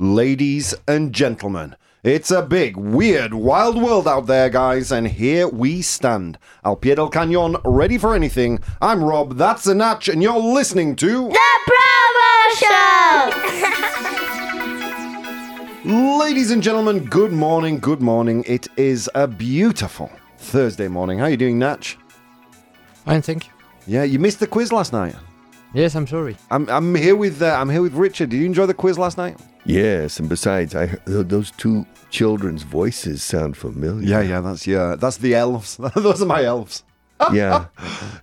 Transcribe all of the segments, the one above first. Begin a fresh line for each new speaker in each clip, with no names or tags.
Ladies and gentlemen, it's a big, weird, wild world out there, guys, and here we stand. Al pie del cañón, ready for anything. I'm Rob, that's the Natch, and you're listening to.
The ProBoh Show!
Ladies and gentlemen, good morning, good morning. It is a beautiful Thursday morning. How are you doing, Natch?
Fine, thank you.
Yeah, you missed the quiz last night.
Yes, I'm sorry.
I'm, I'm here with uh, I'm here with Richard. Did you enjoy the quiz last night?
Yes, and besides, I those two children's voices sound familiar.
Yeah, yeah, that's yeah, that's the elves. Those are my elves.
yeah.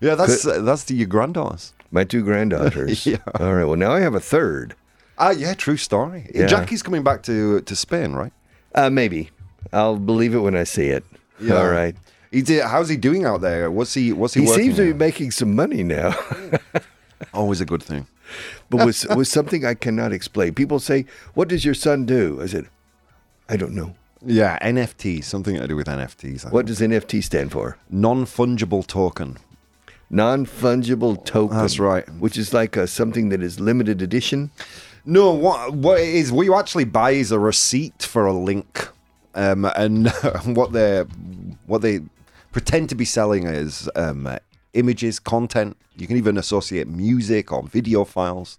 Yeah, that's uh, that's the, your granddaughters.
My two granddaughters.
Yeah.
All right. Well, now I have a third.
Ah, yeah, true story.
Yeah.
Jackie's coming back to to Spain, right?
Uh, maybe. I'll believe it when I see it.
Yeah.
All right.
He did, how's he doing out there? What's he what's he,
He seems to be making some money now,
Always a good thing.
But with with something I cannot explain. People say, "What does your son do?" I said, "I don't know."
Yeah, NFT, something to do with NFTs. I
What
think.
does NFT stand for?
non fungible token?
Non fungible token.
That's right.
Which is like a, something that is limited edition.
No, what what it is what you actually buy is a receipt for a link, um, and what they what they pretend to be selling is um, images, content. You can even associate music or video files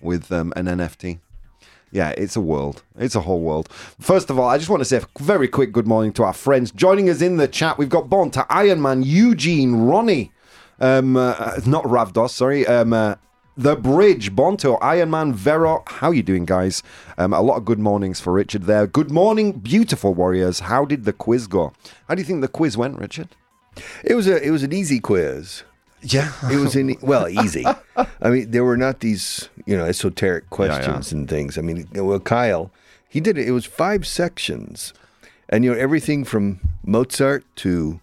with um, an NFT. Yeah, it's a world. It's a whole world. First of all, I just want to say a very quick good morning to our friends joining us in the chat. We've got Bon to Iron Man, Eugene, Ronnie, um, uh, not Ravdos, sorry, um, uh, the Bridge, Bonto, Iron Man, Vero. How you doing, guys? Um, a lot of good mornings for Richard there. Good morning, beautiful warriors. How did the quiz go? How do you think the quiz went, Richard?
It was a it was an easy quiz.
Yeah,
It was in well easy. I mean, there were not these you know esoteric
yeah.
questions and things. I mean, well, Kyle, he did it. It was five sections, and you know everything from Mozart to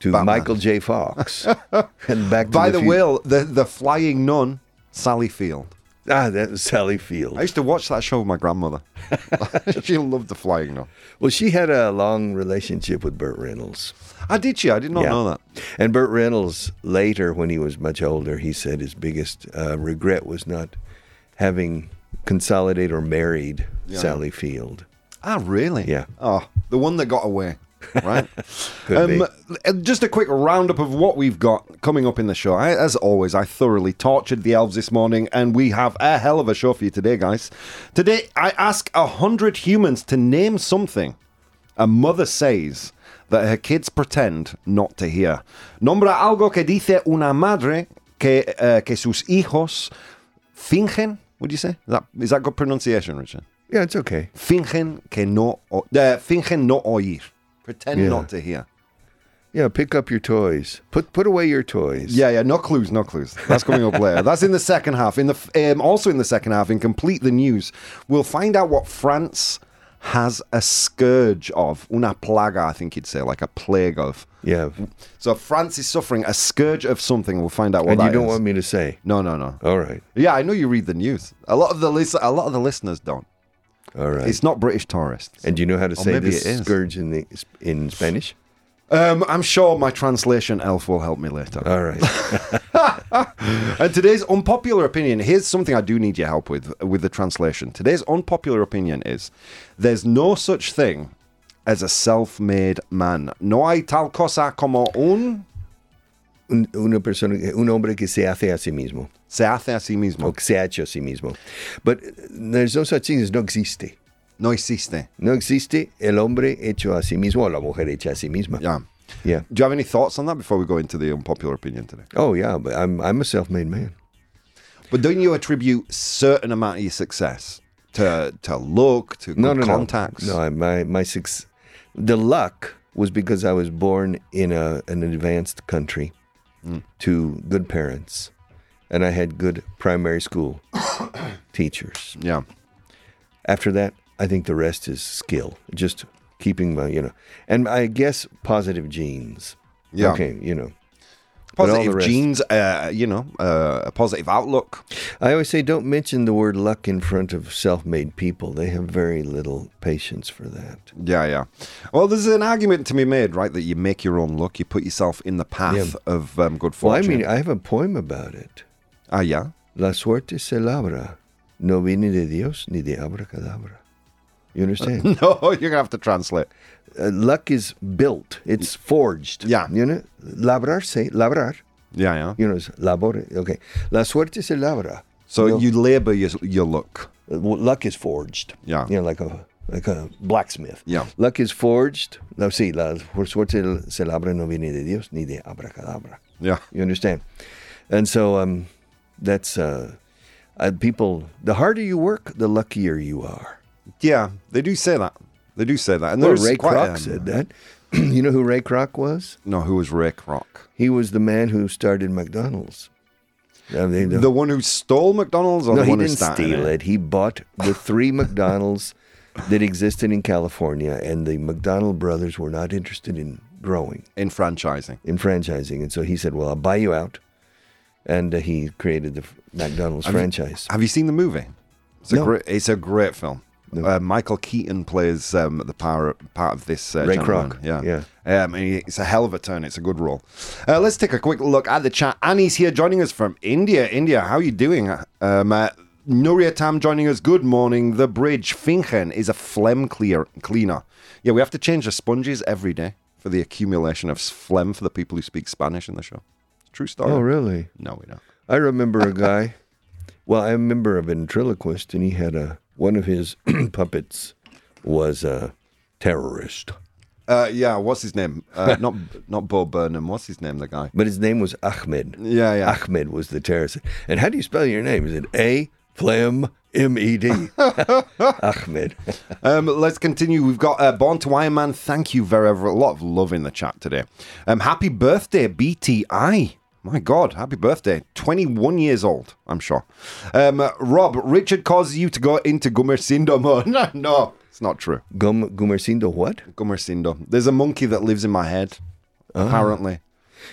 to
Batman.
Michael J. Fox, and back. To
By
the,
the way, the the flying nun, Sally Field.
Ah, that was Sally Field.
I used to watch that show with my grandmother. she loved the flying nun.
Well, she had a long relationship with Burt Reynolds.
I did she? I did not
Yeah.
know that.
And Burt Reynolds later, when he was much older, he said his biggest uh, regret was not having consolidated or married Sally Field.
Ah, really?
Yeah.
Oh, the one that got away, right? Uh, Just a quick roundup of what we've got coming up in the show. I, as always, I thoroughly tortured the elves this morning, and we have a hell of a show for you today, guys. Today, I ask a hundred humans to name something a mother says that her kids pretend not to hear. Nombra algo que dice una madre que, uh, que sus hijos fingen. Would you say? Is that, is that good pronunciation, Richard?
Yeah, it's okay.
Fingen que no, uh, fingen no oír. Pretend
Yeah.
not to hear.
Yeah, pick up your toys. Put put away your toys.
Yeah, yeah, no clues, no clues. That's coming up later. That's in the second half. In the um, also in the second half, in complete the news, we'll find out what France has a scourge of, una plaga, I think you'd say, like a plague of.
Yeah.
So France is suffering a scourge of something. We'll find out what
And you don't
is.
want me to say.
No, no, no.
All right.
Yeah, I know you read the news. A lot of the lis- a lot of the listeners don't.
All right.
It's not British tourists.
and do you know how to say
maybe
this
it is.
scourge in the in Spanish?
Um, I'm sure my translation elf will help me later.
All right.
And today's unpopular opinion, here's something I do need your help with with the translation. Today's unpopular opinion is there's no such thing as a self-made man. No hay tal cosa como un
Un, una persona, un hombre que se hace a sí mismo.
se hace a sí mismo.
O que se ha hecho a sí mismo. But uh, there's no such thing as no existe.
No existe.
No existe el hombre hecho a sí mismo o la mujer hecha a sí misma.
Yeah.
Yeah.
Do you have any thoughts on that before we go into the unpopular opinion today?
Oh yeah, but I'm I'm a self-made man.
But don't you attribute certain amount of your success to to luck, to
No, no,
contacts?
no. No, my my six, the luck was because I was born in a an advanced country, to good parents, and I had good primary school teachers.
Yeah.
After that, I think the rest is skill. Just keeping my, you know, and I guess positive genes.
Yeah.
Okay, you know. But all the
Positive genes, uh, you know, uh, a positive outlook.
I always say don't mention the word luck in front of self-made people. They have very little patience for that.
Yeah, yeah. Well, there's an argument to be made, right? That you make your own luck, you put yourself in the path
Yeah.
of um, good fortune.
Well, I mean, I have a poem about it.
ah, yeah.
La suerte se labra, no viene de Dios ni de abracadabra. You understand?
No, you're gonna have to translate.
uh, luck is built. It's forged.
Yeah.
You know, labrar say labrar.
Yeah, yeah.
You know, it's labore. Okay. La suerte se labra.
So
know,
you labour your your luck.
uh, luck is forged.
Yeah.
You know, like a like a blacksmith.
Yeah.
Luck is forged. No, sí, la suerte se labra no viene de Dios ni de abracadabra.
Yeah.
You understand? And so um, that's uh, uh, people. The harder you work, the luckier you are.
Yeah, they do say that. They do say that. And
Well, Ray
quite,
Kroc
um,
said that. you know who Ray Kroc was?
No, who was Ray Kroc?
He was the man who started McDonald's. I mean, the-
The one who stole McDonald's or
no,
the
he
one who
didn't
started
steal
it?
it. He bought the three McDonald's that existed in California, and the McDonald brothers were not interested in growing,
In franchising.
in franchising. And so he said, Well, I'll buy you out. And uh, he created the McDonald's
Have you-
franchise.
Have you seen the movie? It's a
No.
great. It's a great film.
No.
Uh, Michael Keaton plays um, the power, part of this. Uh,
Ray. Kroc,
Yeah,
yeah.
Um, it's a hell of a turn. It's a good role. Uh, let's take a quick look at the chat. Annie's here joining us from India. India, how are you doing? Um, uh, Nuria Tam joining us. Good morning. The bridge Finchen is a phlegm clear cleaner. Yeah, we have to change the sponges every day for the accumulation of phlegm for the people who speak Spanish in the show. True story.
Oh, really?
No, we don't.
I remember a guy. Well, I'm a member of a ventriloquist, and he had a one of his puppets was a terrorist,
Uh, yeah, what's his name? Uh, not not Bo Burnham. What's his name? The guy.
but his name was Ahmed.
Yeah, yeah.
Ahmed was the terrorist. And how do you spell your name? Is it A Phlegm M E D? Ahmed.
Um, let's continue. We've got uh, Born to Iron Man. Thank you very, very a lot of love in the chat today. Um, happy birthday, BTI. My God, happy birthday. 21 years old, I'm sure. Um, Rob, Richard causes you to go into Gumersindo mode. No, no, it's not true.
Gum Gumersindo what?
Gumersindo. There's a monkey that lives in my head, apparently.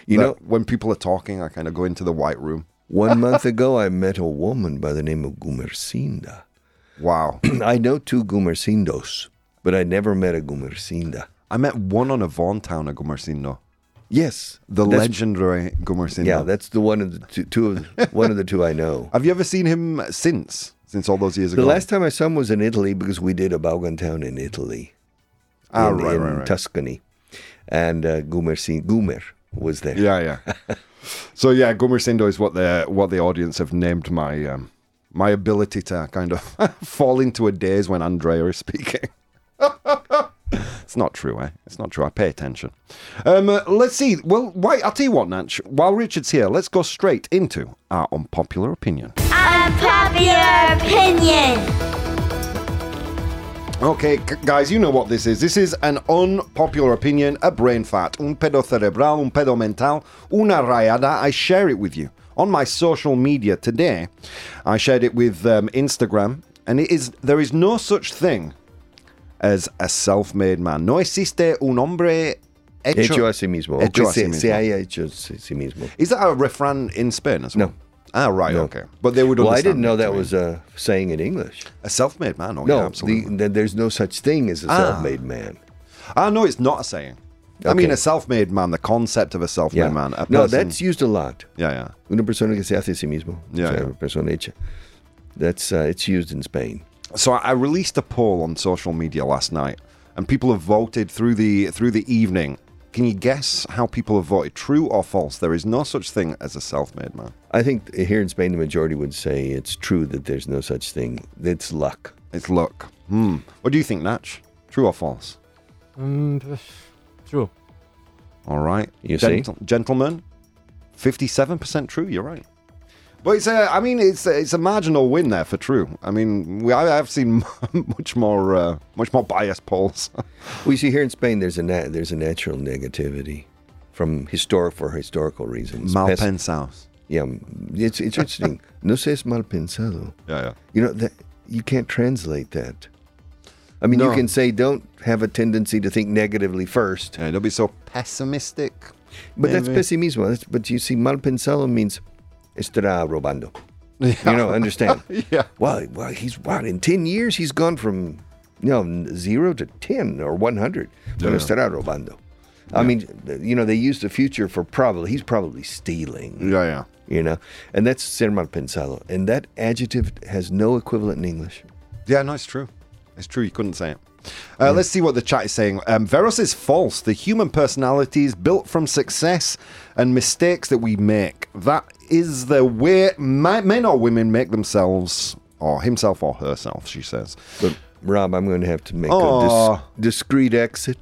You know,
when people are talking, I kind of go into the white room.
one month ago I met a woman by the name of Gumersinda.
Wow.
I know two Gumersindos, but I never met a Gumersinda.
I met one on a Vaughan town a Gumersindo.
Yes,
The
that's-
legendary Gumersindo.
Yeah, that's the one of the two, two of one of the two I know.
Have you ever seen him since? Since all those years
The
ago?
The last time I saw him was in Italy because we did a Vaughan Town in Italy,
Ah,
in,
right,
in
right, right.
Tuscany, and uh, Gumersin Gumer was there.
Yeah, yeah. so yeah, Gumersindo is what the what the audience have named my um, my ability to kind of fall into a daze when Andrea is speaking. It's not true, eh? It's not true. I pay attention. Um, uh, let's see. Well, wait, I'll tell you what, Natch. While Richard's here, let's go straight into our unpopular opinion.
Unpopular opinion.
Okay, g- guys, you know what this is. This is an unpopular opinion, a brain fart, un pedo cerebral, un pedo mental, una rayada. I share it with you on my social media today. I shared it with um, Instagram, and it is there is no such thing as a self-made man. No existe un hombre hecho,
Hecho a sí mismo.
Hecho a
se,
sí
se
mismo.
haya hecho a sí mismo.
Is that a refrain in Spain as well?
No.
Ah, right,
No.
okay. But they would
Well, I didn't know that was a saying in English.
a self-made man. Oh,
No,
yeah, absolutely.
the, the, there's no such thing as a
Ah.
self-made man.
Ah, no, it's not a saying. I mean, a self-made man. The concept of a self-made
Yeah.
man. A
no,
person-
that's used a lot.
yeah, yeah.
Una persona que se hace a sí mismo.
Yeah,
O sea,
yeah.
una persona hecha. That's uh, it's used in Spain.
So I I released a poll on social media last night, and people have voted through the through the evening. Can you guess how people have voted? True or false? There is no such thing as a self-made man.
I think here in Spain, the majority would say it's true that there's no such thing. It's luck.
It's luck. Hmm. What do you think, Natch? True or false?
Mm, true.
All right.
You see?
gentlemen, fifty-seven percent true. You're right. But it's a, I mean, it's a, it's a marginal win there for true. I mean, we, I, I've seen much more uh, much more biased polls.
We see here in Spain, there's a na- there's a natural negativity from historic for historical reasons.
Mal pensados.
Yeah, it's it's interesting. no se es mal pensado.
Yeah, yeah.
You know that you can't translate that. I mean,
No.
you can say don't have a tendency to think negatively first,
Yeah, don't be so pessimistic.
but that's
maybe.
pesimismo. That's, but you see, mal pensado means estará robando. You know, understand?
Yeah.
Well, well, he's what in ten years he's gone from you know zero to ten or one hundred. Pero
Yeah.
estará robando. I mean, you know, they use the future for probably. He's probably stealing.
Yeah, yeah.
You know, and that's ser mal pensado, and that adjective has no equivalent in English.
Yeah, no, it's true. It's true, you couldn't say it. Uh, Let's see what the chat is saying. Um, Veros is false. The human personality is built from success and mistakes that we make. That is the way men or women make themselves, or himself or herself, she says.
But Rob, I'm going to have to make a dis- discreet exit.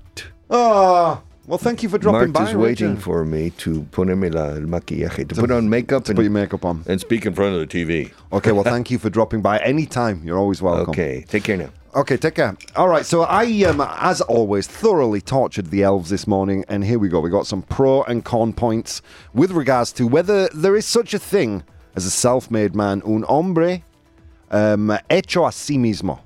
Oh, well, thank you for dropping
Mark
by.
is waiting
Richard.
for me to ponerme la el maquillaje, to put on makeup and
Put your makeup on.
and speak in front of the TV.
Okay, well, thank you for dropping by anytime. You're always welcome.
Okay, take care now.
Okay, take care. All right, so I, um, as always, thoroughly tortured the elves this morning, and here we go. We got some pro and con points with regards to whether there is such a thing as a self-made man, un hombre um, hecho a sí mismo.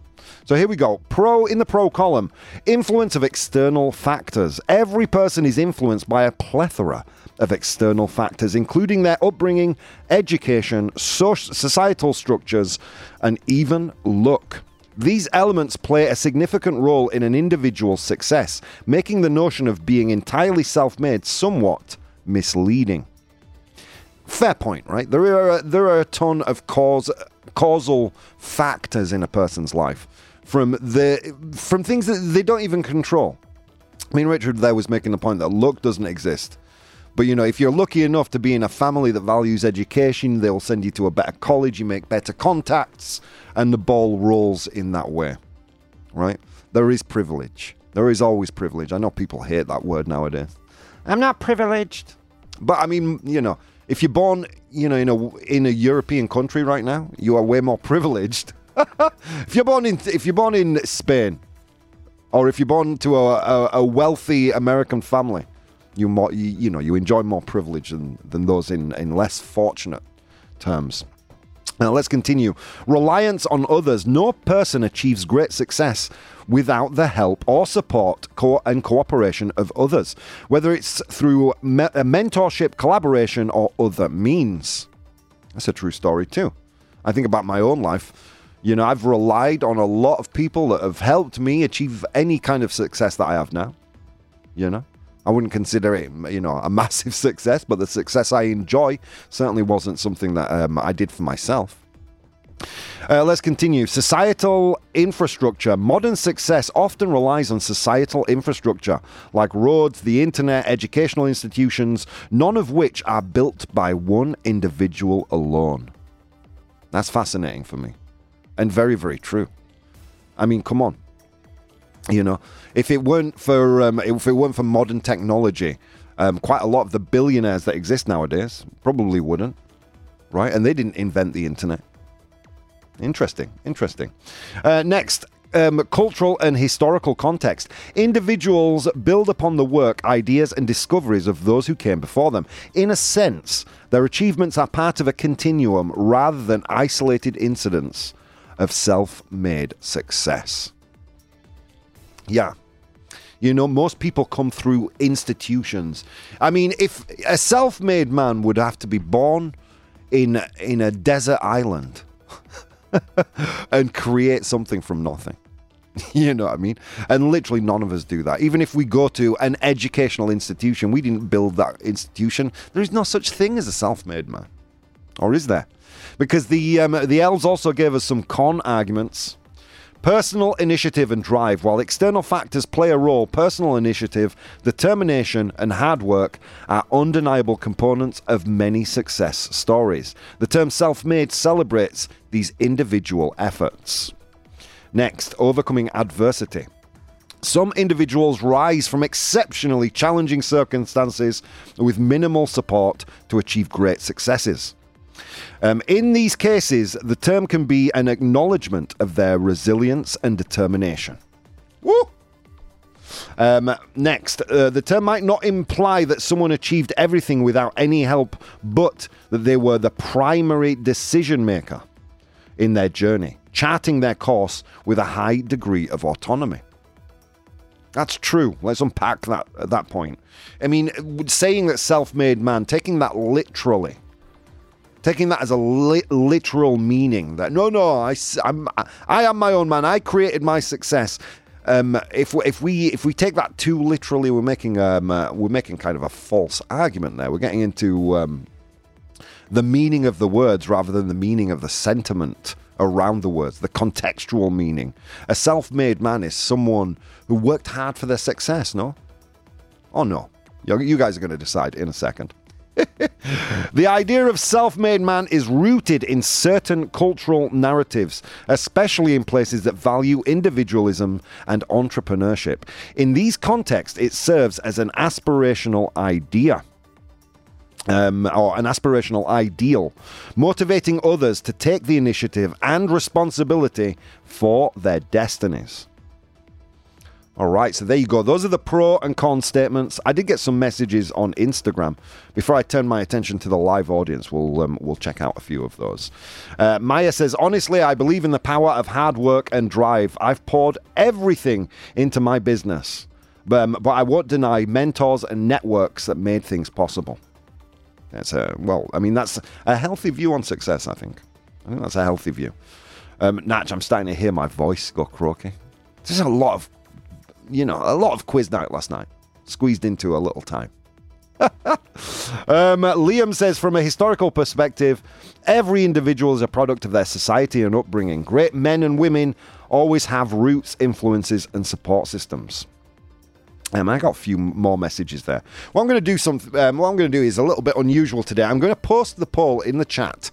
So here we go. Pro in the pro column. Influence of external factors. Every person is influenced by a plethora of external factors, including their upbringing, education, societal structures, and even look. These elements play a significant role in an individual's success, making the notion of being entirely self made somewhat misleading. Fair point, right? There are there are a ton of cause causal factors in a person's life from the from things that they don't even control. I mean, Richard there was making the point that luck doesn't exist. But you know, if you're lucky enough to be in a family that values education, they'll send you to a better college, you make better contacts, and the ball rolls in that way. Right? There is privilege. There is always privilege. I know people hate that word nowadays. I'm not privileged. But I mean, you know, if you're born, you know, in a in a European country right now, you are way more privileged. if you're born in if you're born in Spain, or if you're born to a, a, a wealthy American family, you more you, you know you enjoy more privilege than, than those in, in less fortunate terms. Now let's continue. Reliance on others. No person achieves great success without the help or support co- and cooperation of others, whether it's through me- mentorship, collaboration, or other means. That's a true story too. I think about my own life. You know, I've relied on a lot of people that have helped me achieve any kind of success that I have now. You know, I wouldn't consider it, you know, a massive success, but the success I enjoy certainly wasn't something that um, I did for myself. Uh, let's continue. Societal infrastructure. Modern success often relies on societal infrastructure like roads, the internet, educational institutions, none of which are built by one individual alone. That's fascinating for me and very, very true. I mean, come on. You know, if it weren't for um, if it weren't for modern technology, um, quite a lot of the billionaires that exist nowadays probably wouldn't, right? And they didn't invent the internet. Interesting, interesting. Uh, next, um, cultural and historical context. Individuals build upon the work, ideas, and discoveries of those who came before them. In a sense, their achievements are part of a continuum rather than isolated incidents of self made success. Yeah. You know, most people come through institutions. I mean, if a self made man would have to be born in, in a desert island and create something from nothing. you know what I mean? And literally none of us do that. Even if we go to an educational institution, we didn't build that institution. There is no such thing as a self-made man. Or is there? Because the um, the elves also gave us some con arguments. Personal initiative and drive. While external factors play a role, personal initiative, determination, and hard work are undeniable components of many success stories. The term self made celebrates these individual efforts. Next, overcoming adversity. Some individuals rise from exceptionally challenging circumstances with minimal support to achieve great successes. Um, in these cases, the term can be an acknowledgement of their resilience and determination. Woo! Um, next, uh, the term might not imply that someone achieved everything without any help, but that they were the primary decision maker in their journey, charting their course with a high degree of autonomy. That's true. Let's unpack that at that point. I mean, saying that self made man, taking that literally, taking that as a li- literal meaning that no, no, I, I'm, I am my own man. I created my success. Um, if we, if we if we take that too literally, we're making um, uh, we're making kind of a false argument there. We're getting into um, the meaning of the words rather than the meaning of the sentiment around the words, the contextual meaning. A self made man is someone who worked hard for their success, no? Oh, no. You guys are going to decide in a second. the idea of self made man is rooted in certain cultural narratives, especially in places that value individualism and entrepreneurship. In these contexts, it serves as an aspirational idea. Um, or an aspirational ideal, motivating others to take the initiative and responsibility for their destinies. All right, so there you go. Those are the pro and con statements. I did get some messages on Instagram. Before I turn my attention to the live audience, we'll um, we'll check out a few of those. Uh, Maya says, honestly, I believe in the power of hard work and drive. I've poured everything into my business, but, um, but I won't deny mentors and networks that made things possible. That's a well. I mean, that's a healthy view on success. I think. I think that's a healthy view. Um, Natch, I'm starting to hear my voice go croaky. There's a lot of, you know, a lot of quiz night last night, squeezed into a little time. um, Liam says, from a historical perspective, every individual is a product of their society and upbringing. Great men and women always have roots, influences, and support systems. Um, I got a few more messages there. What I'm going to do some, um, what I'm going to do is a little bit unusual today. I'm going to post the poll in the chat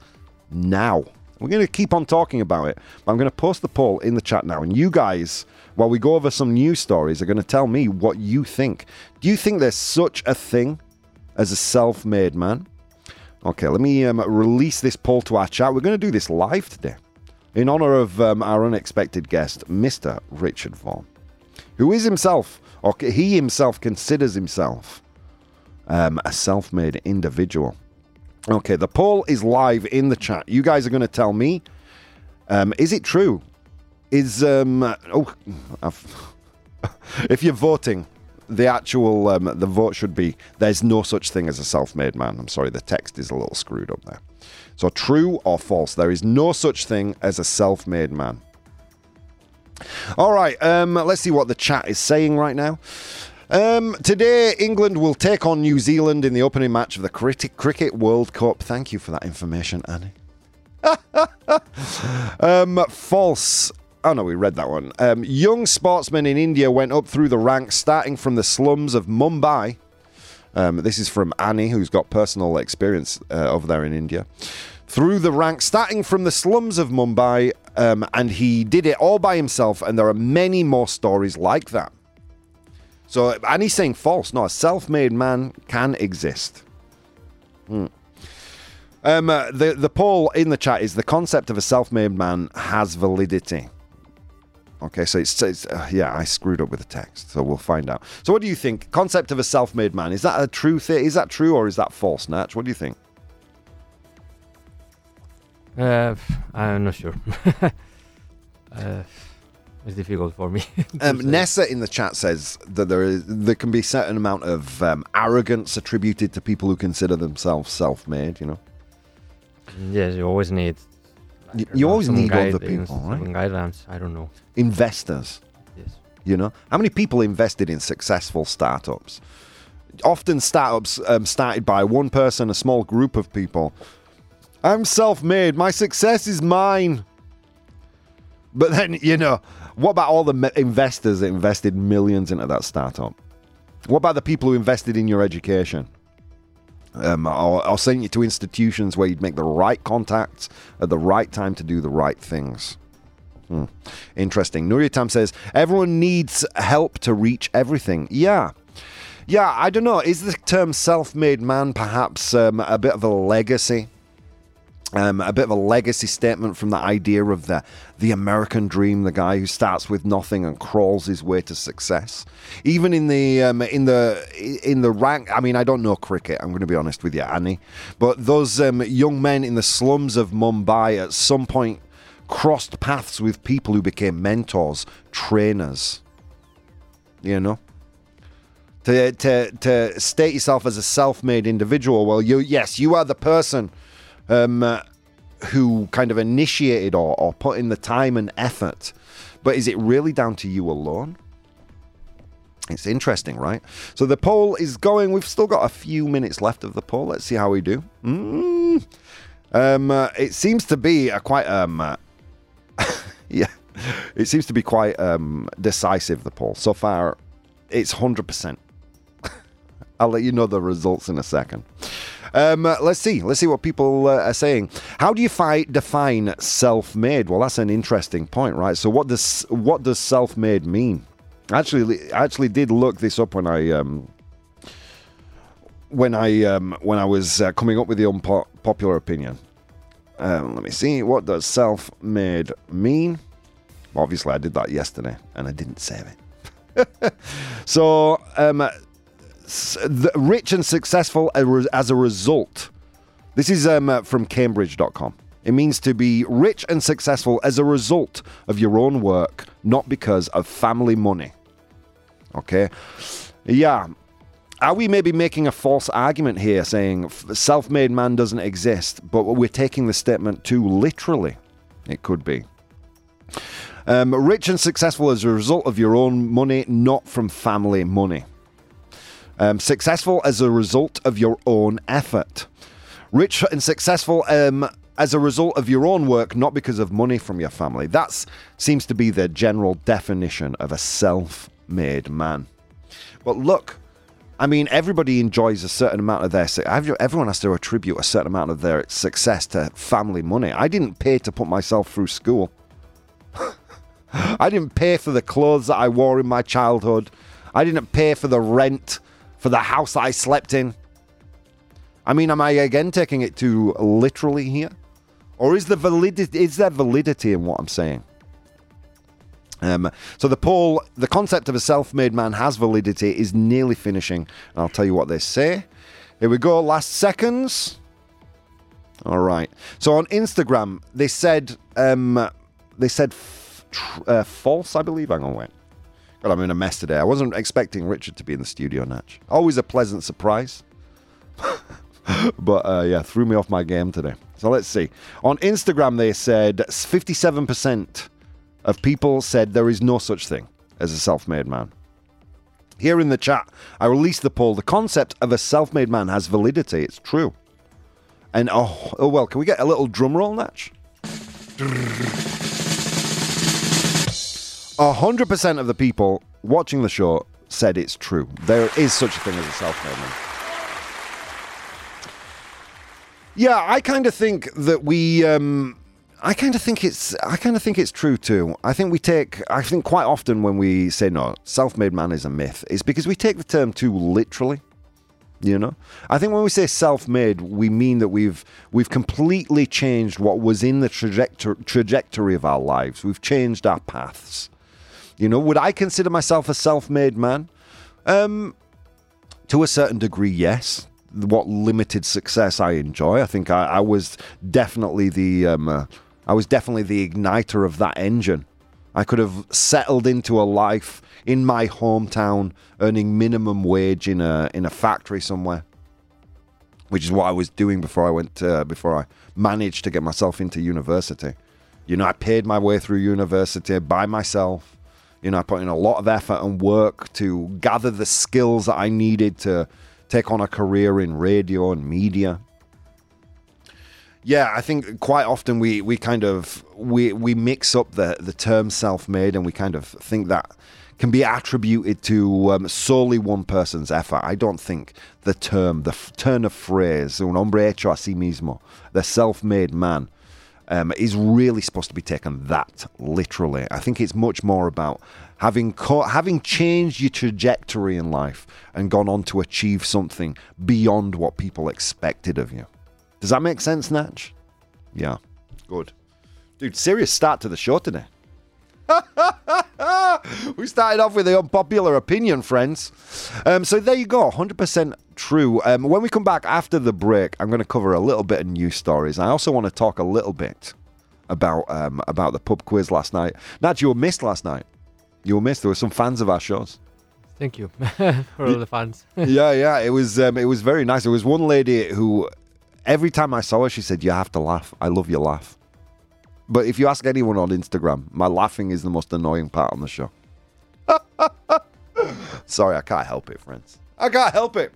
now. We're going to keep on talking about it, but I'm going to post the poll in the chat now. And you guys, while we go over some news stories, are going to tell me what you think. Do you think there's such a thing as a self-made man? Okay, let me um, release this poll to our chat. We're going to do this live today in honor of um, our unexpected guest, Mr. Richard Vaughan, who is himself or he himself considers himself um, a self made individual. Okay, the poll is live in the chat. You guys are going to tell me um, is it true? Is, um, oh, if you're voting, the actual um, the vote should be there's no such thing as a self-made man. I'm sorry, the text is a little screwed up there. So true or false? There is no such thing as a self-made man. All right, um, let's see what the chat is saying right now. Um, today, England will take on New Zealand in the opening match of the Cricket, Cricket World Cup. Thank you for that information, Annie. um, false. Oh no, we read that one. Um, young sportsmen in India went up through the ranks, starting from the slums of Mumbai. Um, this is from Annie, who's got personal experience uh, over there in India through the ranks, starting from the slums of Mumbai, um, and he did it all by himself. And there are many more stories like that. So, Annie's saying false. No, a self-made man can exist. Hmm. Um, uh, the the poll in the chat is the concept of a self-made man has validity. Okay, so it's, it's uh, yeah, I screwed up with the text, so we'll find out. So, what do you think? Concept of a self-made man is that a true thing? Is that true or is that false, Natch? What do you think?
Uh, I'm not sure. uh, it's difficult for me.
um, Nessa in the chat says that there is there can be a certain amount of um, arrogance attributed to people who consider themselves self-made. You know.
Yes, you always need.
You, you always need other people, right?
Guidelines. I don't know.
Investors.
Yes.
You know, how many people invested in successful startups? Often, startups um, started by one person, a small group of people I'm self made. My success is mine. But then, you know, what about all the investors that invested millions into that startup? What about the people who invested in your education? Um, or, or sent you to institutions where you'd make the right contacts at the right time to do the right things. Hmm. Interesting. Nuriatam says, everyone needs help to reach everything. Yeah. Yeah, I don't know. Is the term self made man perhaps um, a bit of a legacy? Um, a bit of a legacy statement from the idea of the the American dream, the guy who starts with nothing and crawls his way to success. Even in the um, in the in the rank, I mean, I don't know cricket. I'm going to be honest with you, Annie, but those um, young men in the slums of Mumbai at some point crossed paths with people who became mentors, trainers. You know. To, to, to state yourself as a self-made individual, well, you yes, you are the person um, uh, who kind of initiated or, or put in the time and effort. But is it really down to you alone? It's interesting, right? So the poll is going. We've still got a few minutes left of the poll. Let's see how we do. Mm. Um, uh, it seems to be a quite um, uh, yeah, it seems to be quite um, decisive. The poll so far, it's hundred percent. I'll let you know the results in a second. Um, let's see. Let's see what people uh, are saying. How do you fi- define self-made? Well, that's an interesting point, right? So, what does what does self-made mean? Actually, I actually did look this up when I um, when I um, when I was uh, coming up with the unpopular opinion. Um, let me see. What does self-made mean? Obviously, I did that yesterday, and I didn't save it. so, um, rich and successful as a result. This is um, uh, from Cambridge.com. It means to be rich and successful as a result of your own work, not because of family money. Okay? Yeah. Are we maybe making a false argument here saying self made man doesn't exist, but we're taking the statement too literally? It could be. Um, rich and successful as a result of your own money, not from family money. Um, successful as a result of your own effort. Rich and successful um, as a result of your own work, not because of money from your family. That seems to be the general definition of a self made man. But look, I mean, everybody enjoys a certain amount of their. su- every- Everyone has to attribute a certain amount of their success to family money. I didn't pay to put myself through school. I didn't pay for the clothes that I wore in my childhood. I didn't pay for the rent for the house I slept in. I mean, am I again taking it too literally here, or is the validity is there validity in what I'm saying? Um, so the poll, the concept of a self-made man has validity, is nearly finishing. And I'll tell you what they say. Here we go. Last seconds. All right. So on Instagram, they said um, they said f- tr- uh, false. I believe. Hang on, wait. God, I'm in a mess today. I wasn't expecting Richard to be in the studio, Natch. Always a pleasant surprise. but uh, yeah, threw me off my game today. So let's see. On Instagram, they said 57% of people said there is no such thing as a self made man. Here in the chat, I released the poll. The concept of a self made man has validity. It's true. And oh, oh, well, can we get a little drum roll, Natch? 100% of the people watching the show said it's true. There is such a thing as a self made man. Yeah, I kind of think that we. Um, I kind of think it's. I kind of think it's true too. I think we take. I think quite often when we say no, self-made man is a myth, it's because we take the term too literally. You know, I think when we say self-made, we mean that we've we've completely changed what was in the trajectory trajectory of our lives. We've changed our paths. You know, would I consider myself a self-made man? Um, to a certain degree, yes. What limited success I enjoy, I think I, I was definitely the um, uh, I was definitely the igniter of that engine. I could have settled into a life in my hometown, earning minimum wage in a in a factory somewhere, which is what I was doing before I went uh, before I managed to get myself into university. You know, I paid my way through university by myself. You know, I put in a lot of effort and work to gather the skills that I needed to take on a career in radio and media. Yeah, I think quite often we, we kind of we we mix up the the term self-made and we kind of think that can be attributed to um, solely one person's effort. I don't think the term, the f- turn of phrase, un hombre hecho a sí mismo, the self-made man, um, is really supposed to be taken that literally. I think it's much more about having having changed your trajectory in life and gone on to achieve something beyond what people expected of you. Does that make sense, Natch? Yeah, good, dude. Serious start to the show today. we started off with the unpopular opinion, friends. Um, so there you go, 100% true. Um, when we come back after the break, I'm going to cover a little bit of news stories. I also want to talk a little bit about um, about the pub quiz last night. Nat, you were missed last night. You were missed. There were some fans of our shows.
Thank you for all the fans.
yeah, yeah. It was um, it was very nice. There was one lady who, every time I saw her, she said, "You have to laugh. I love your laugh." But if you ask anyone on Instagram, my laughing is the most annoying part on the show. Sorry, I can't help it, friends. I can't help it.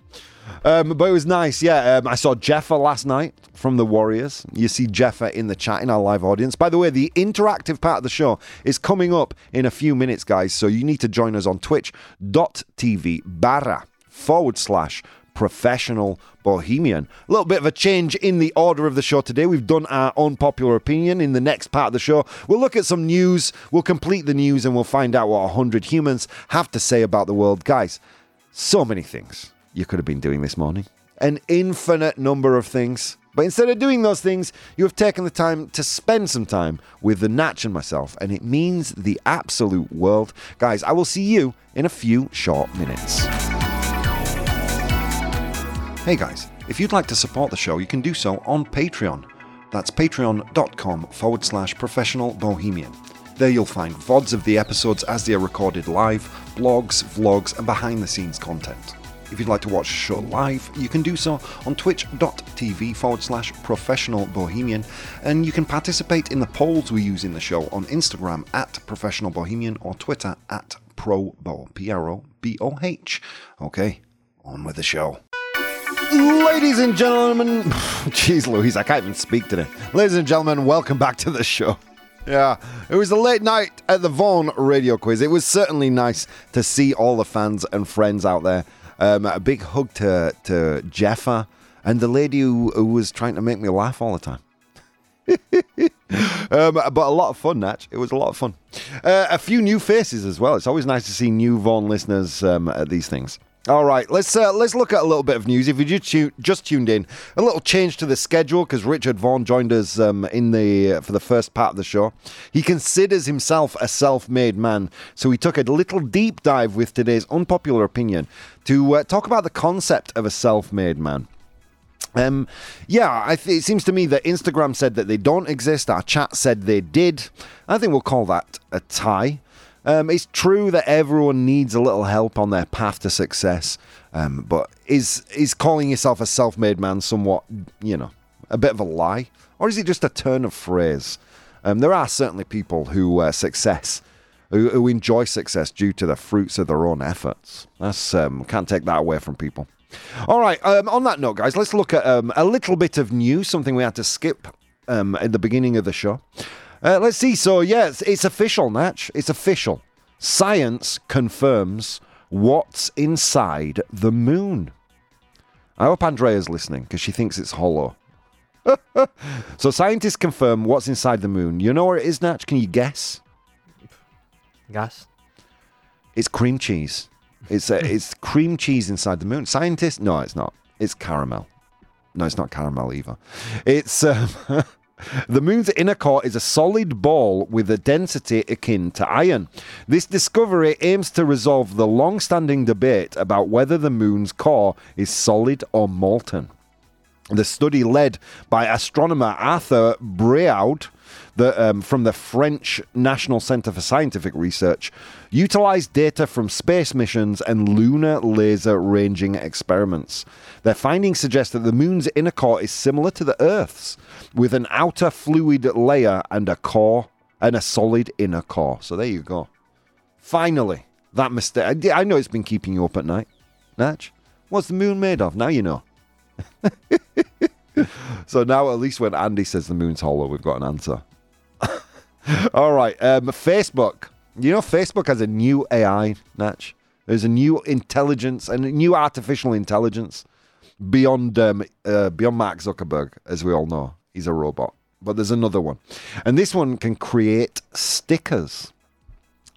Um, but it was nice, yeah. Um, I saw Jeffa last night from the Warriors. You see Jeffa in the chat in our live audience. By the way, the interactive part of the show is coming up in a few minutes, guys. So you need to join us on twitch.tv barra forward slash professional bohemian. A little bit of a change in the order of the show today. We've done our unpopular opinion in the next part of the show. We'll look at some news, we'll complete the news, and we'll find out what 100 humans have to say about the world. Guys, so many things you could have been doing this morning. An infinite number of things. But instead of doing those things, you have taken the time to spend some time with the Natch and myself, and it means the absolute world. Guys, I will see you in a few short minutes. Hey guys, if you'd like to support the show, you can do so on Patreon. That's patreon.com forward slash professional bohemian. There you'll find VODs of the episodes as they are recorded live, blogs, vlogs, and behind the scenes content. If you'd like to watch the show live, you can do so on twitch.tv forward slash professional bohemian, and you can participate in the polls we use in the show on Instagram at professional bohemian or Twitter at probo, P R O B O H. Okay, on with the show. Ladies and gentlemen, jeez Louise, I can't even speak today. Ladies and gentlemen, welcome back to the show. Yeah, it was a late night at the Vaughan radio quiz. It was certainly nice to see all the fans and friends out there. Um, a big hug to, to Jeffa and the lady who, who was trying to make me laugh all the time. um, but a lot of fun, Natch. It was a lot of fun. Uh, a few new faces as well. It's always nice to see new Vaughan listeners um, at these things. All right, let's uh, let's look at a little bit of news. If you just, just tuned in, a little change to the schedule because Richard Vaughan joined us um, in the uh, for the first part of the show. He considers himself a self-made man, so he took a little deep dive with today's unpopular opinion to uh, talk about the concept of a self-made man. Um, yeah, th- it seems to me that Instagram said that they don't exist. Our chat said they did. I think we'll call that a tie. Um, it's true that everyone needs a little help on their path to success, um, but is is calling yourself a self-made man somewhat, you know, a bit of a lie, or is it just a turn of phrase? Um, there are certainly people who uh, success. Who, who enjoy success due to the fruits of their own efforts. That's um, can't take that away from people. All right. Um, on that note, guys, let's look at um, a little bit of news. Something we had to skip um, at the beginning of the show. Uh, let's see. So, yes, it's official, Natch. It's official. Science confirms what's inside the moon. I hope Andrea's listening because she thinks it's hollow. so, scientists confirm what's inside the moon. You know where it is, Natch? Can you guess?
Gas.
It's cream cheese. It's uh, it's cream cheese inside the moon. Scientists? No, it's not. It's caramel. No, it's not caramel either. It's um, the moon's inner core is a solid ball with a density akin to iron. This discovery aims to resolve the long-standing debate about whether the moon's core is solid or molten. The study, led by astronomer Arthur Briaud the, um, from the French National Center for Scientific Research, utilized data from space missions and lunar laser ranging experiments. Their findings suggest that the moon's inner core is similar to the Earth's, with an outer fluid layer and a core and a solid inner core. So there you go. Finally, that mistake. I know it's been keeping you up at night. Natch, what's the moon made of? Now you know. so now at least when Andy says the moon's hollow, we've got an answer. All right, um, Facebook. You know, Facebook has a new AI, Natch. There's a new intelligence and a new artificial intelligence beyond um, uh, beyond Mark Zuckerberg, as we all know. He's a robot. But there's another one, and this one can create stickers.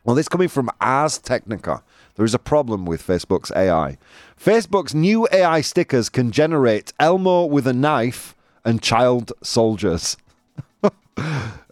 Well, this coming from Ars Technica. There is a problem with Facebook's AI. Facebook's new AI stickers can generate Elmo with a knife and child soldiers.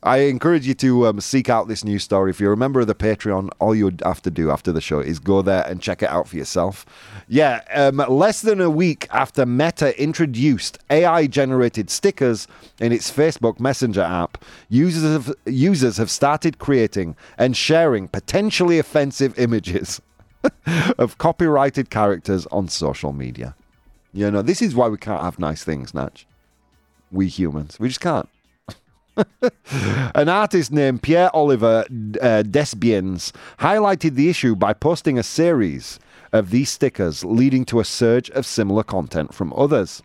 I encourage you to um, seek out this news story. If you're a member of the Patreon, all you have to do after the show is go there and check it out for yourself. Yeah, um, less than a week after Meta introduced AI generated stickers in its Facebook Messenger app, users have, users have started creating and sharing potentially offensive images of copyrighted characters on social media. You know, this is why we can't have nice things, Natch. We humans. We just can't. An artist named Pier-Olivier uh, Desbiens highlighted the issue by posting a series of these stickers, leading to a surge of similar content from others.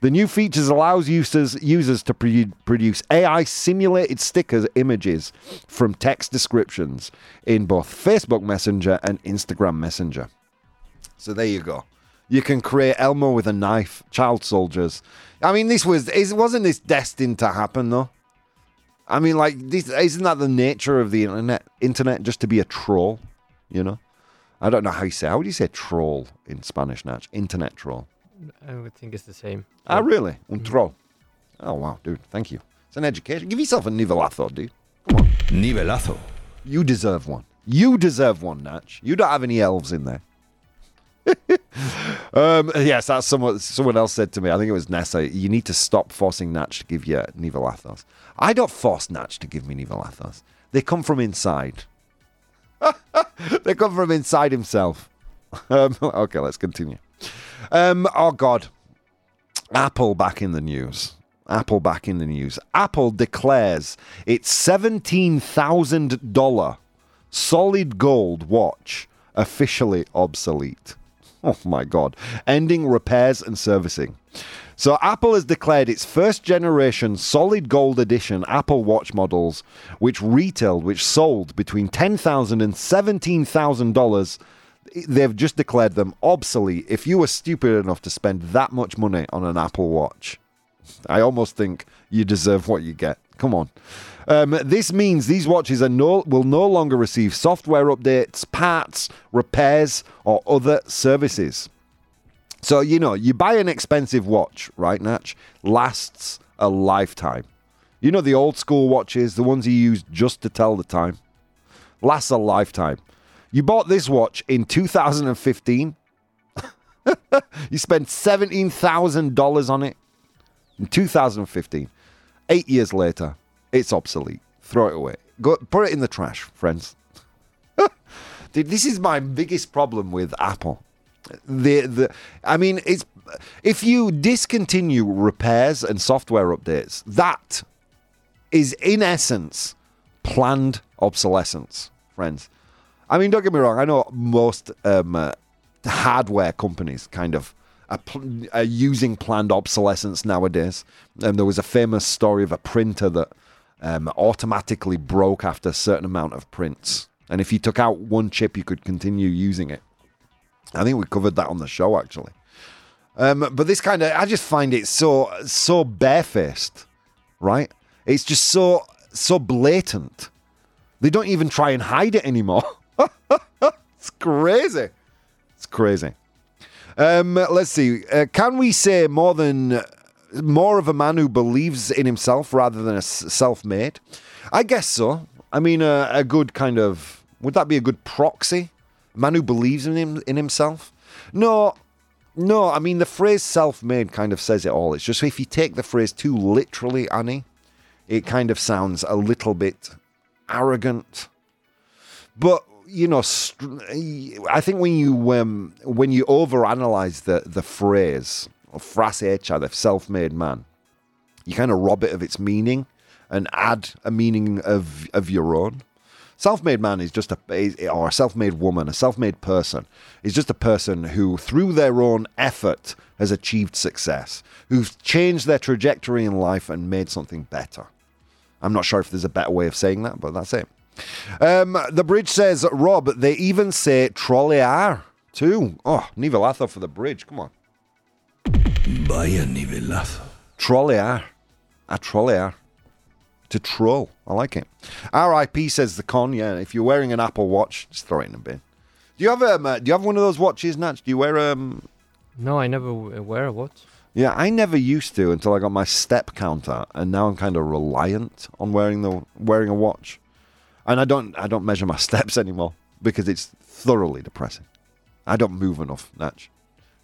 The new features allows users users to pre- produce AI simulated stickers images from text descriptions in both Facebook Messenger and Instagram Messenger. So there you go. You can create Elmo with a knife, child soldiers. I mean, this was wasn't this destined to happen though? I mean, like this isn't that the nature of the internet? Internet just to be a troll, you know? I don't know how you say. How would you say troll in Spanish, Natch? Internet troll.
I would think it's the same.
Ah, really? Un troll. Oh wow, dude. Thank you. It's an education. Give yourself a nivelazo, dude.
Nivelazo.
You deserve one. You deserve one, Natch. You don't have any elves in there. um, yes, that's someone. Someone else said to me. I think it was Nessa. You need to stop forcing Natch to give you nivelazos. I don't force Natch to give me nivelazos. They come from inside. they come from inside himself. Um, okay, let's continue. Um, oh God, Apple back in the news. Apple back in the news. Apple declares its seventeen thousand dollar solid gold watch officially obsolete. Oh my God. Ending repairs and servicing. So, Apple has declared its first generation solid gold edition Apple Watch models, which retailed, which sold between $10,000 and $17,000. They've just declared them obsolete. If you were stupid enough to spend that much money on an Apple Watch, I almost think you deserve what you get. Come on. Um, this means these watches no, will no longer receive software updates, parts, repairs, or other services. So, you know, you buy an expensive watch, right, Natch? Lasts a lifetime. You know, the old school watches, the ones you use just to tell the time, lasts a lifetime. You bought this watch in 2015. you spent $17,000 on it in 2015. Eight years later, it's obsolete. Throw it away. Go put it in the trash, friends. Dude, this is my biggest problem with Apple. The the I mean, it's if you discontinue repairs and software updates, that is in essence planned obsolescence, friends. I mean, don't get me wrong. I know most um, uh, hardware companies kind of are, pl- are using planned obsolescence nowadays. And there was a famous story of a printer that um, automatically broke after a certain amount of prints. And if you took out one chip, you could continue using it. I think we covered that on the show actually. Um, but this kind of, I just find it so so barefaced, right? It's just so so blatant. They don't even try and hide it anymore. it's crazy. It's crazy. Um, let's see. Uh, can we say more than more of a man who believes in himself rather than a self-made? I guess so. I mean, a good kind of would that be a good proxy? A man who believes in him in himself? No, no. I mean, the phrase "self-made" kind of says it all. It's just if you take the phrase too literally, Annie, it kind of sounds a little bit arrogant. But you know, I think when you um, when you overanalyze the the phrase "frase hecha," the self-made man, you kind of rob it of its meaning and add a meaning of of your own. Self-made man is just a or a self-made woman, a self-made person is just a person who, through their own effort, has achieved success, who's changed their trajectory in life and made something better. I'm not sure if there's a better way of saying that, but that's it. Um, the bridge says, Rob, they even say trolear too. Oh, nivelazo for the bridge. Come on.
Vaya nivelazo.
Trolear. A trolear. To troll. I like it. RIP says the con. Yeah, if you're wearing an Apple Watch, just throw it in the bin. Do you have um, uh, do you have one of those watches, Natch? Do you wear um?
No, I never wear a watch.
Yeah, I never used to until I got my step counter, and now I'm kind of reliant on wearing the wearing a watch. And I don't I don't measure my steps anymore because it's thoroughly depressing. I don't move enough, Natch.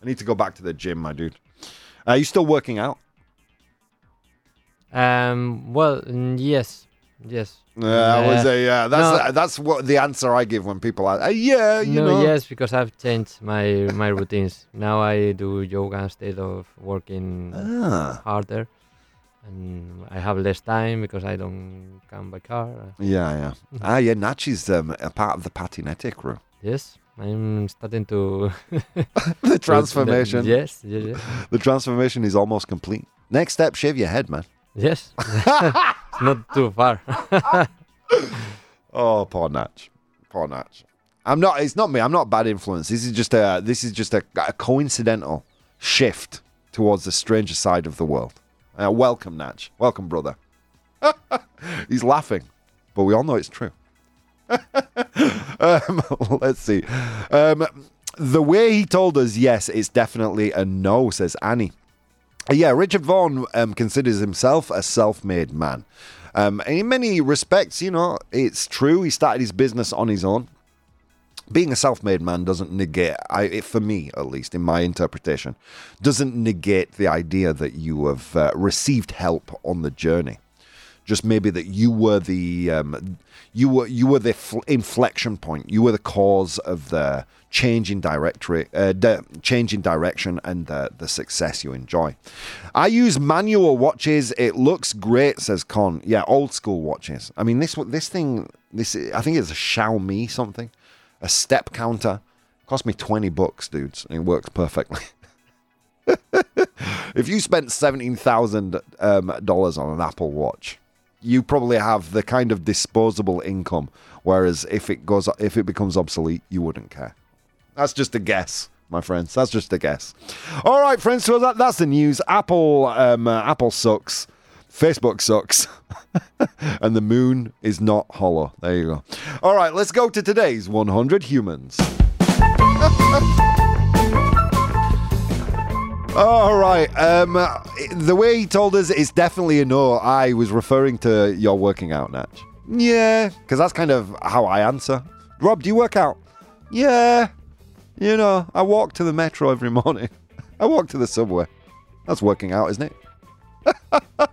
I need to go back to the gym, my dude. Are you still working out?
Um, well, yes, yes.
Yeah, I was
Uh,
a yeah. That's
no.
that's what the answer I give when people are. Uh, yeah, you
no,
know.
yes, because I've changed my my routines. Now I do yoga instead of working
Ah,
harder, and I have less time because I don't come by car.
yeah, yeah. Ah, yeah. Natch is um, a part of the patinette crew.
Yes, I'm starting to
the transformation.
Yes, yes, yes.
The transformation is almost complete. Next step, shave your head, man.
yes. it's not too far.
Oh, poor Natch. Poor Natch. I'm not. It's not me. I'm not bad influence. This is just a. This is just a, a coincidental shift towards the stranger side of the world. Uh, welcome, Natch. Welcome, brother. He's laughing, but we all know it's true. um, let's see. Um, the way he told us, yes, it's definitely a no, says Annie. Yeah, Richard Vaughan um, considers himself a self made man. Um, and in many respects, you know, it's true. He started his business on his own. Being a self made man doesn't negate, I, it, for me at least, in my interpretation, doesn't negate the idea that you have uh, received help on the journey just maybe that you were the um, you were you were the fl- inflection point. You were the cause of the change in directory, uh, di- change in direction, and the the success you enjoy. I use manual watches. It looks great, says Con. Yeah, old school watches. I mean this this thing this I think it's a Xiaomi something, a step counter. Cost me twenty bucks, dudes. It works perfectly. if you spent seventeen thousand um, dollars on an Apple Watch, you probably have the kind of disposable income. Whereas if it goes, if it becomes obsolete, you wouldn't care. That's just a guess, my friends. That's just a guess. All right, friends. So that, that's the news. Apple, um, uh, Apple sucks. Facebook sucks. and the moon is not hollow. There you go. All right, let's go to today's 100 humans. All right. Um, the way he told us it's definitely a no. I was referring to your working out, Natch. Yeah, because that's kind of how I answer. Rob, do you work out? Yeah. You know, I walk to the metro every morning. I walk to the subway. That's working out, isn't it?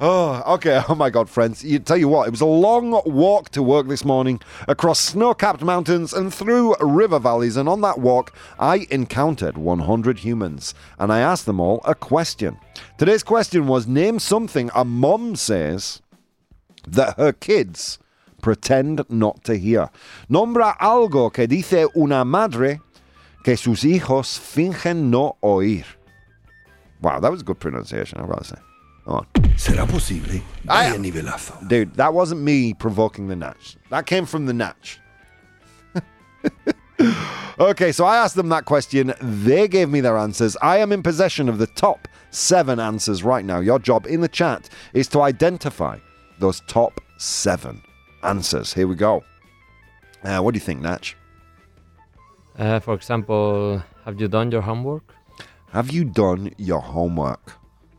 Oh, okay. Oh my God, friends. You tell you what, it was a long walk to work this morning across snow-capped mountains and through river valleys. And on that walk, I encountered 100 humans, and I asked them all a question. Today's question was: Name something a mom says that her kids pretend not to hear. Nombra algo que dice una madre que sus hijos fingen no oír. Wow, that was good pronunciation, I've got to say. Come on.
¿Será posible?
I-
Vaya nivelazo.
Dude, that wasn't me provoking the Natch. That came from the Natch. okay, so I asked them that question. They gave me their answers. I am in possession of the top seven answers right now. Your job in the chat is to identify those top seven answers. Here we go. Uh, what do you think, Natch?
Uh, for example, have you done your homework?
Have you done your homework?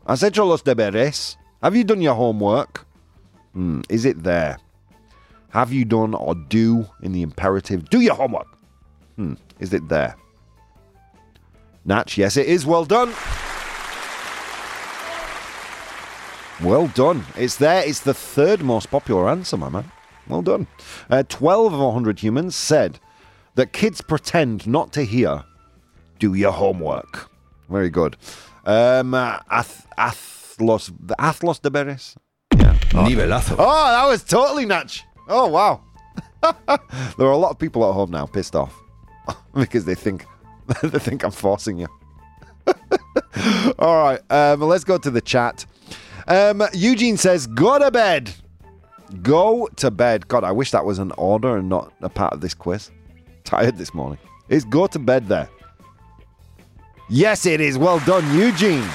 ¿Has hecho los deberes? Have you done your homework? Hmm, is it there? Have you done or do in the imperative? Do your homework. Hmm, is it there? Natch, yes, it is. Well done. Well done. It's there. It's the third most popular answer, my man. Well done. Uh, 12 of 100 humans said that kids pretend not to hear do your homework. Very good. Um, uh, ath- athlos, athlos deberes. Yeah.
Nivelazo.
Oh, that was totally Natch. Oh, wow. there are a lot of people at home now pissed off because they think they think I'm forcing you. All right, um, let's go to the chat. Um, Eugene says, "Go to bed. Go to bed." God, I wish that was an order and not a part of this quiz. Tired this morning. Is go to bed there? Yes, it is. Well done, Eugene.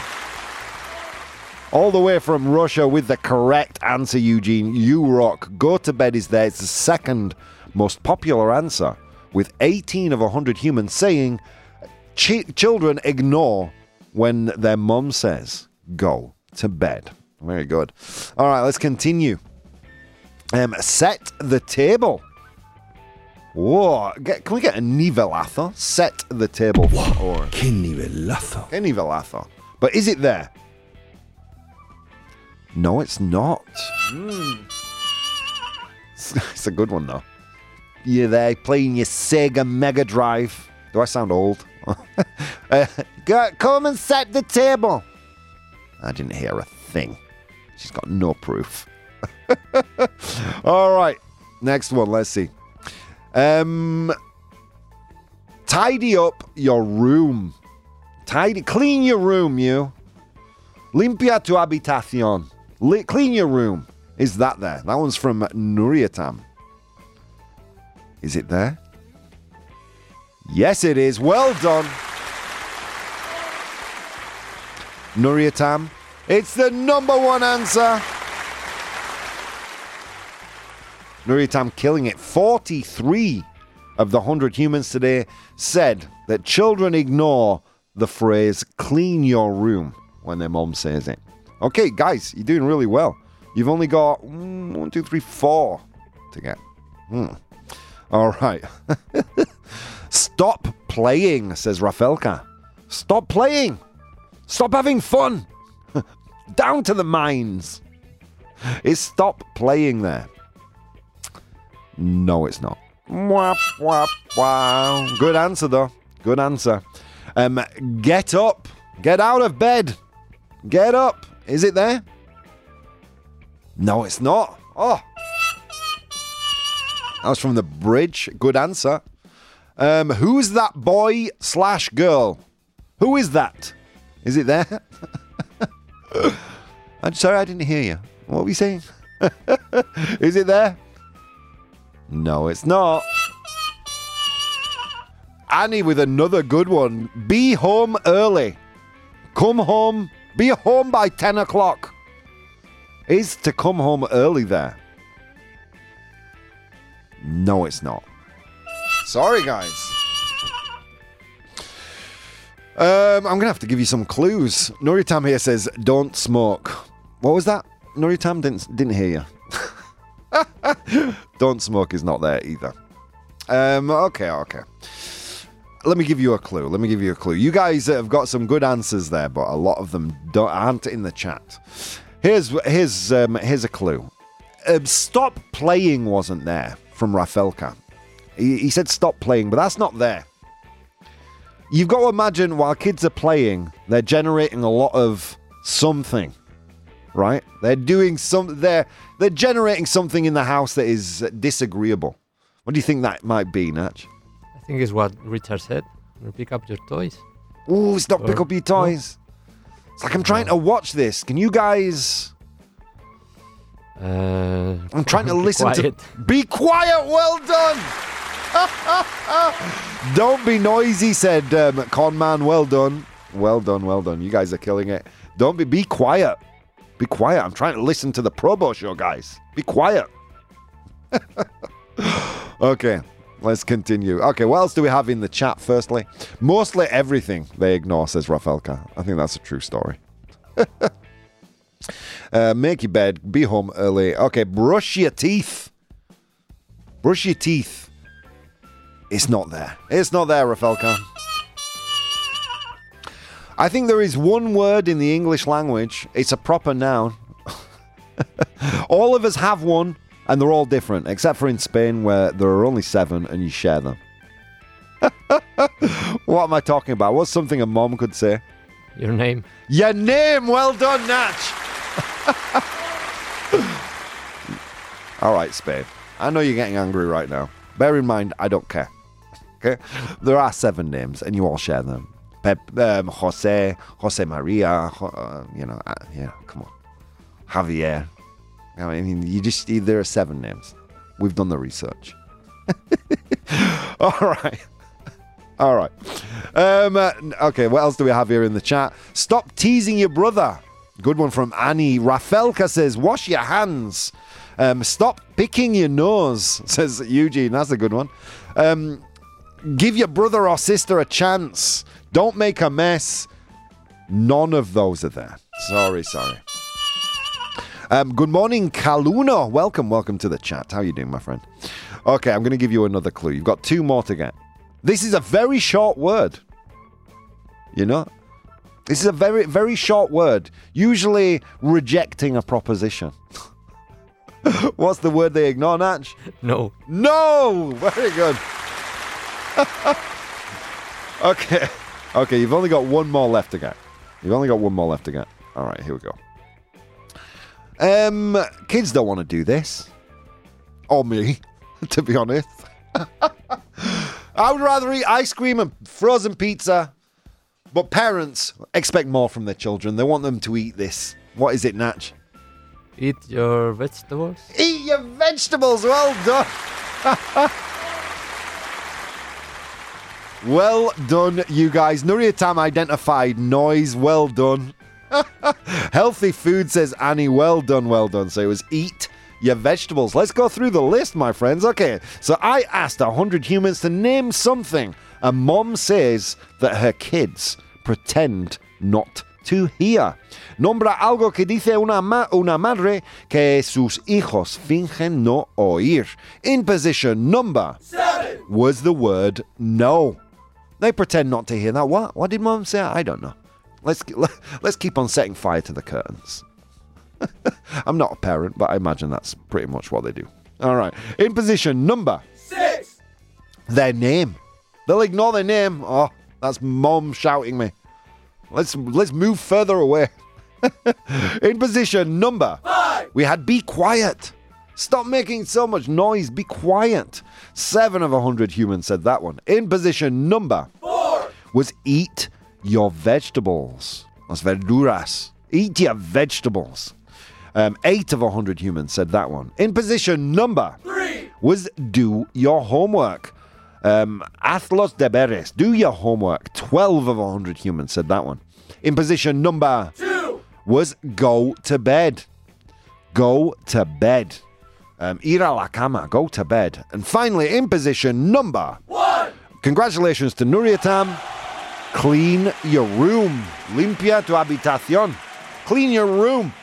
All the way from Russia with the correct answer, Eugene. You rock. Go to bed is there. It's the second most popular answer, with 18 of 100 humans saying chi- children ignore when their mum says go to bed. Very good. All right, let's continue. Um, set the table. Whoa, get, can we get a nivelazo? Set the table. Or
Qué nivelazo.
nivelazo. But is it there? No, it's not. It's, it's a good one though. You're there playing your Sega Mega Drive. Do I sound old? uh, come and set the table. I didn't hear a thing. She's got no proof. All right, next one. Let's see. Um, Tidy up your room. Tidy, clean your room, you. Limpia tu habitación. Li- clean your room. Is that there? That one's from Nuriatam. Is it there? Yes, it is. Well done. Nuriatam. It's the number one answer. Nuriatam killing it. 43 of the 100 humans today said that children ignore the phrase clean your room when their mom says it. Okay, guys, you're doing really well. You've only got mm, one, two, three, four to get. Hmm. All right. Stop playing, says Rafelka. Stop playing. Stop having fun. Down to the mines. Is stop playing there? No, it's not. Good answer, though. Good answer. Um, get up. Get out of bed. Get up. Is it there? No, it's not. Oh. That was from the bridge. Good answer. Um, who's that boy slash girl? Who is that? Is it there? I'm sorry, I didn't hear you. What were you saying? is it there? No, it's not. Annie with another good one. Be home early. Come home. Be home by 10 o'clock. Is to come home early there? No, it's not. Sorry, guys. Um, I'm gonna have to give you some clues. Nuriatam here says, "Don't smoke." What was that? Nuriatam didn't didn't hear you. Don't smoke is not there either. Um, okay, okay. Let me give you a clue. Let me give you a clue. You guys have got some good answers there, but a lot of them don't aren't in the chat. Here's here's um, here's a clue. Um, stop playing wasn't there from Rafelka. He, he said stop playing, but that's not there. You've got to imagine while kids are playing, they're generating a lot of something, right? They're doing some. They're they're generating something in the house that is disagreeable. What do you think that might be, Natch?
I think it's what Richard said. Pick up your toys.
Ooh, stop! Pick
Or-
up your toys. It's like I'm trying to watch this. Can you guys?
Uh,
I'm trying to listen
quiet.
to. Be quiet. Well done. Don't be noisy, said um, Conman. Well done. Well done. Well done. You guys are killing it. Don't be. Be quiet. Be quiet. I'm trying to listen to the ProBoh show, guys. Be quiet. okay. Let's continue. Okay, what else do we have in the chat, firstly? Mostly everything they ignore, says Rafelka. I think that's a true story. Uh, make your bed, be home early. Okay, brush your teeth. Brush your teeth. It's not there. It's not there, Rafelka. I think there is one word in the English language. It's a proper noun. all of us have one, and they're all different, except for in Spain, where there are only seven and you share them. what am I talking about? What's something a mom could say?
Your name.
Your name, well done, Natch. All right, Spain. I know you're getting angry right now. Bear in mind, I don't care. Okay, there are seven names, and you all share them. Pep, um, Jose, Jose Maria. Uh, you know, uh, yeah. Come on, Javier. I mean, you just there are seven names. We've done the research. all right. All right. Um, uh, okay, what else do we have here in the chat? Stop teasing your brother. Good one from Annie. Rafelka says, wash your hands. Um, stop picking your nose, says Eugene. That's a good one. Um, give your brother or sister a chance. Don't make a mess. None of those are there. Sorry, sorry. Um, good morning, Kaluno. Welcome, welcome to the chat. How are you doing, my friend? Okay, I'm going to give you another clue. You've got two more to get. This is a very short word. You know? This is a very, very short word, usually rejecting a proposition. What's the word they ignore, Natch?
No.
No! Very good. okay. Okay, you've only got one more left to get. You've only got one more left to get. All right, here we go. Um, kids don't want to do this. Or me, to be honest. I would rather eat ice cream and frozen pizza. But parents expect more from their children. They want them to eat this. What is it, Natch?
Eat your vegetables.
Eat your vegetables. Well done. Well done, you guys. Nuriatam identified noise. Well done. Healthy food, says Annie. Well done, well done. So it was eat your vegetables. Let's go through the list, my friends. Okay, so I asked 100 humans to name something, and mom says that her kids pretend not to hear. Nombra algo que dice una, ma- una madre que sus hijos fingen no oír. In position number seven was the word no. They pretend not to hear that. What? What did mom say? I don't know. Let's let's keep on setting fire to the curtains. I'm not a parent, but I imagine that's pretty much what they do. All right. In position number six, their name. They'll ignore their name. Oh, that's mom shouting me. Let's let's move further away. In position number five, we had be quiet. Stop making so much noise. Be quiet. Seven of a hundred humans said that one. In position number four was eat your vegetables. Las verduras. Eat your vegetables. Um, eight of a hundred humans said that one. In position number three was do your homework. Um, haz los deberes. Do your homework. Twelve of a hundred humans said that one. In position number two was go to bed. Go to bed. Um, ir a la cama. Go to bed. And finally, in position number one. Congratulations to Nuriatam. Clean your room. Limpia tu habitación. Clean your room.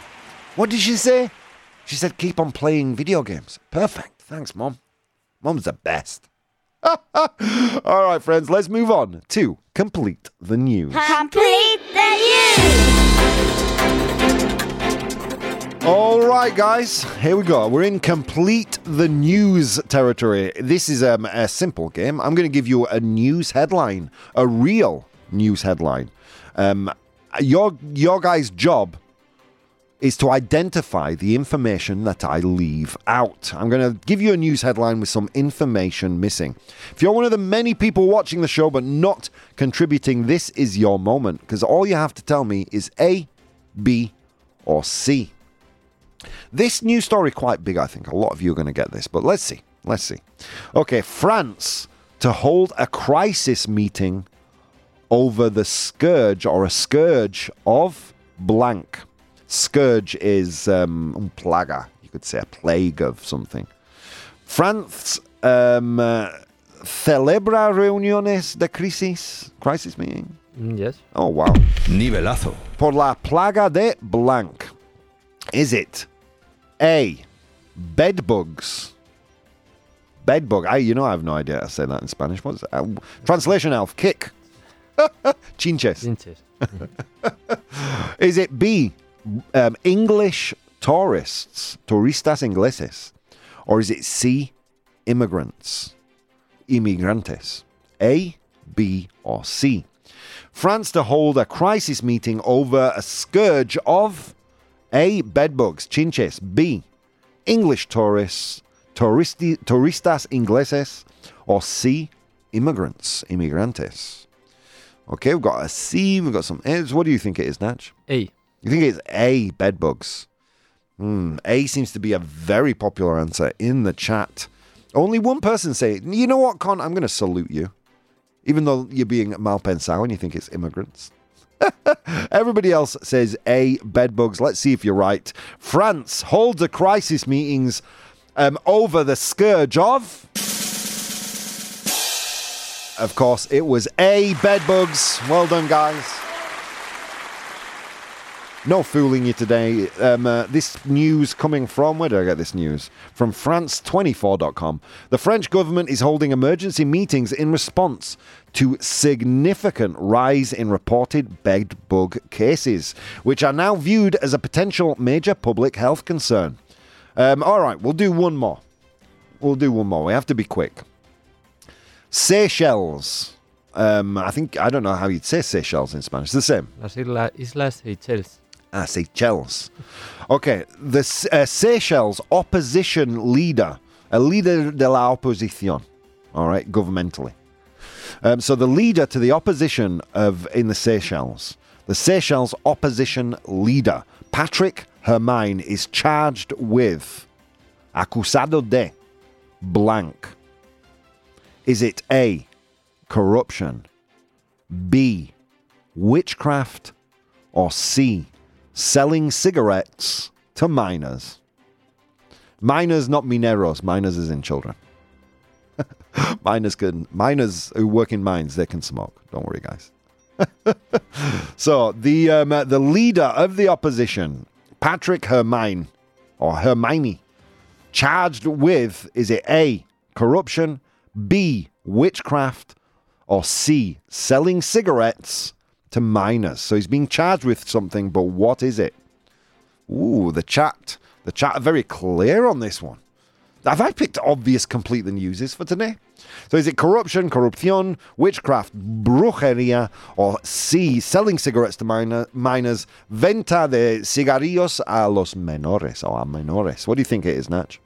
What did she say? She said, keep on playing video games. Perfect. Thanks, Mom. Mom's the best. All right, friends, let's move on to complete the news.
Complete the news.
All right, guys, here we go. We're in complete the news territory. This is um, a simple game. I'm going to give you a news headline, a real news headline. Um, your your guy's job is to identify the information that I leave out. I'm going to give you a news headline with some information missing. If you're one of the many people watching the show but not contributing, this is your moment because all you have to tell me is A, B, or C. This new story quite big, I think. A lot of you are going to get this, but let's see. Let's see. Okay, France to hold a crisis meeting over the scourge or a scourge of blank. Scourge is um, un plaga. You could say a plague of something. France um, uh, celebra reuniones de crisis. Crisis meeting.
Mm, yes.
Oh wow.
Nivelazo.
Por la plaga de blank. Is it A. Bedbugs? Bedbug. I, you know, I have no idea how to say that in Spanish. What's? Uh, translation elf. Kick. Chinches.
Inches.
Is it B. Um, English tourists? Turistas ingleses. Or is it C. Immigrants? Immigrantes. A, B, or C. France to hold a crisis meeting over a scourge of A. Bedbugs, chinches. B. English tourists, turisti, turistas ingleses. Or C. Immigrants, immigrantes. Okay, we've got a C, we've got some A's. What do you think it is, Natch?
A.
You think it's A, bedbugs? Hmm, A seems to be a very popular answer in the chat. Only one person say, you know what, Con, I'm going to salute you. Even though you're being malpensado and you think it's immigrants. Everybody else says A, bedbugs. Let's see if you're right. France holds a crisis meetings um, over the scourge of... Of course, it was A, bedbugs. Well done, guys. No fooling you today. Um, uh, this news coming from, where did I get this news? From France24.com. The French government is holding emergency meetings in response to significant rise in reported bed bug cases, which are now viewed as a potential major public health concern. Um, all right, we'll do one more. We'll do one more. We have to be quick. Seychelles. Um, I think, I don't know how you'd say Seychelles in Spanish. It's the same.
Las Islas Seychelles.
Ah, Seychelles. Okay, the uh, Seychelles opposition leader, a leader de la opposition, all right, governmentally. Um, so the leader to the opposition of in the Seychelles, the Seychelles opposition leader, Patrick Herminie, is charged with acusado de blank. Is it A, corruption, B, witchcraft, or C, selling cigarettes to minors? Minors, not mineros. Minors is in children. miners can miners who work in mines they can smoke. Don't worry, guys. so the um, the leader of the opposition, Patrick Herminie or Hermione, charged with is it A corruption, B witchcraft, or C selling cigarettes to minors? So he's being charged with something, but what is it? Ooh, the chat. The chat are very clear on this one. Have I picked obvious complete the newses for today? So is it corruption, corruption, witchcraft, brujeria, or C, selling cigarettes to minor, minors, venta de cigarrillos a los menores or a menores? What do you think it is, Natch?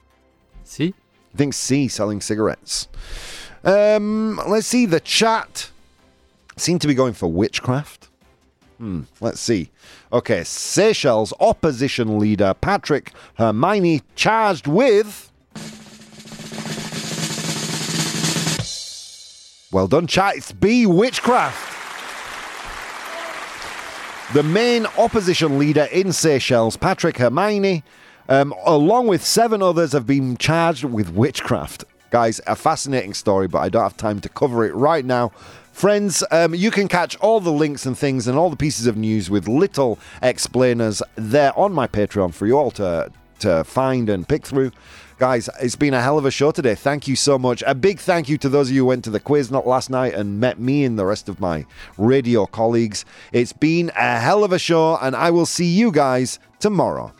See?
I think C, selling cigarettes. Um, let's see. The chat seem to be going for witchcraft. Hmm, let's see. Okay, Seychelles opposition leader Patrick Hermione charged with. Well done, chat. It's B, witchcraft. The main opposition leader in Seychelles, Patrick Hermione, um, along with seven others, have been charged with witchcraft. Guys, a fascinating story, but I don't have time to cover it right now. Friends, um, you can catch all the links and things and all the pieces of news with little explainers there on my Patreon for you all to, to find and pick through. Guys, it's been a hell of a show today. Thank you so much. A big thank you to those of you who went to the quiz not last night and met me and the rest of my radio colleagues. It's been a hell of a show, and I will see you guys tomorrow.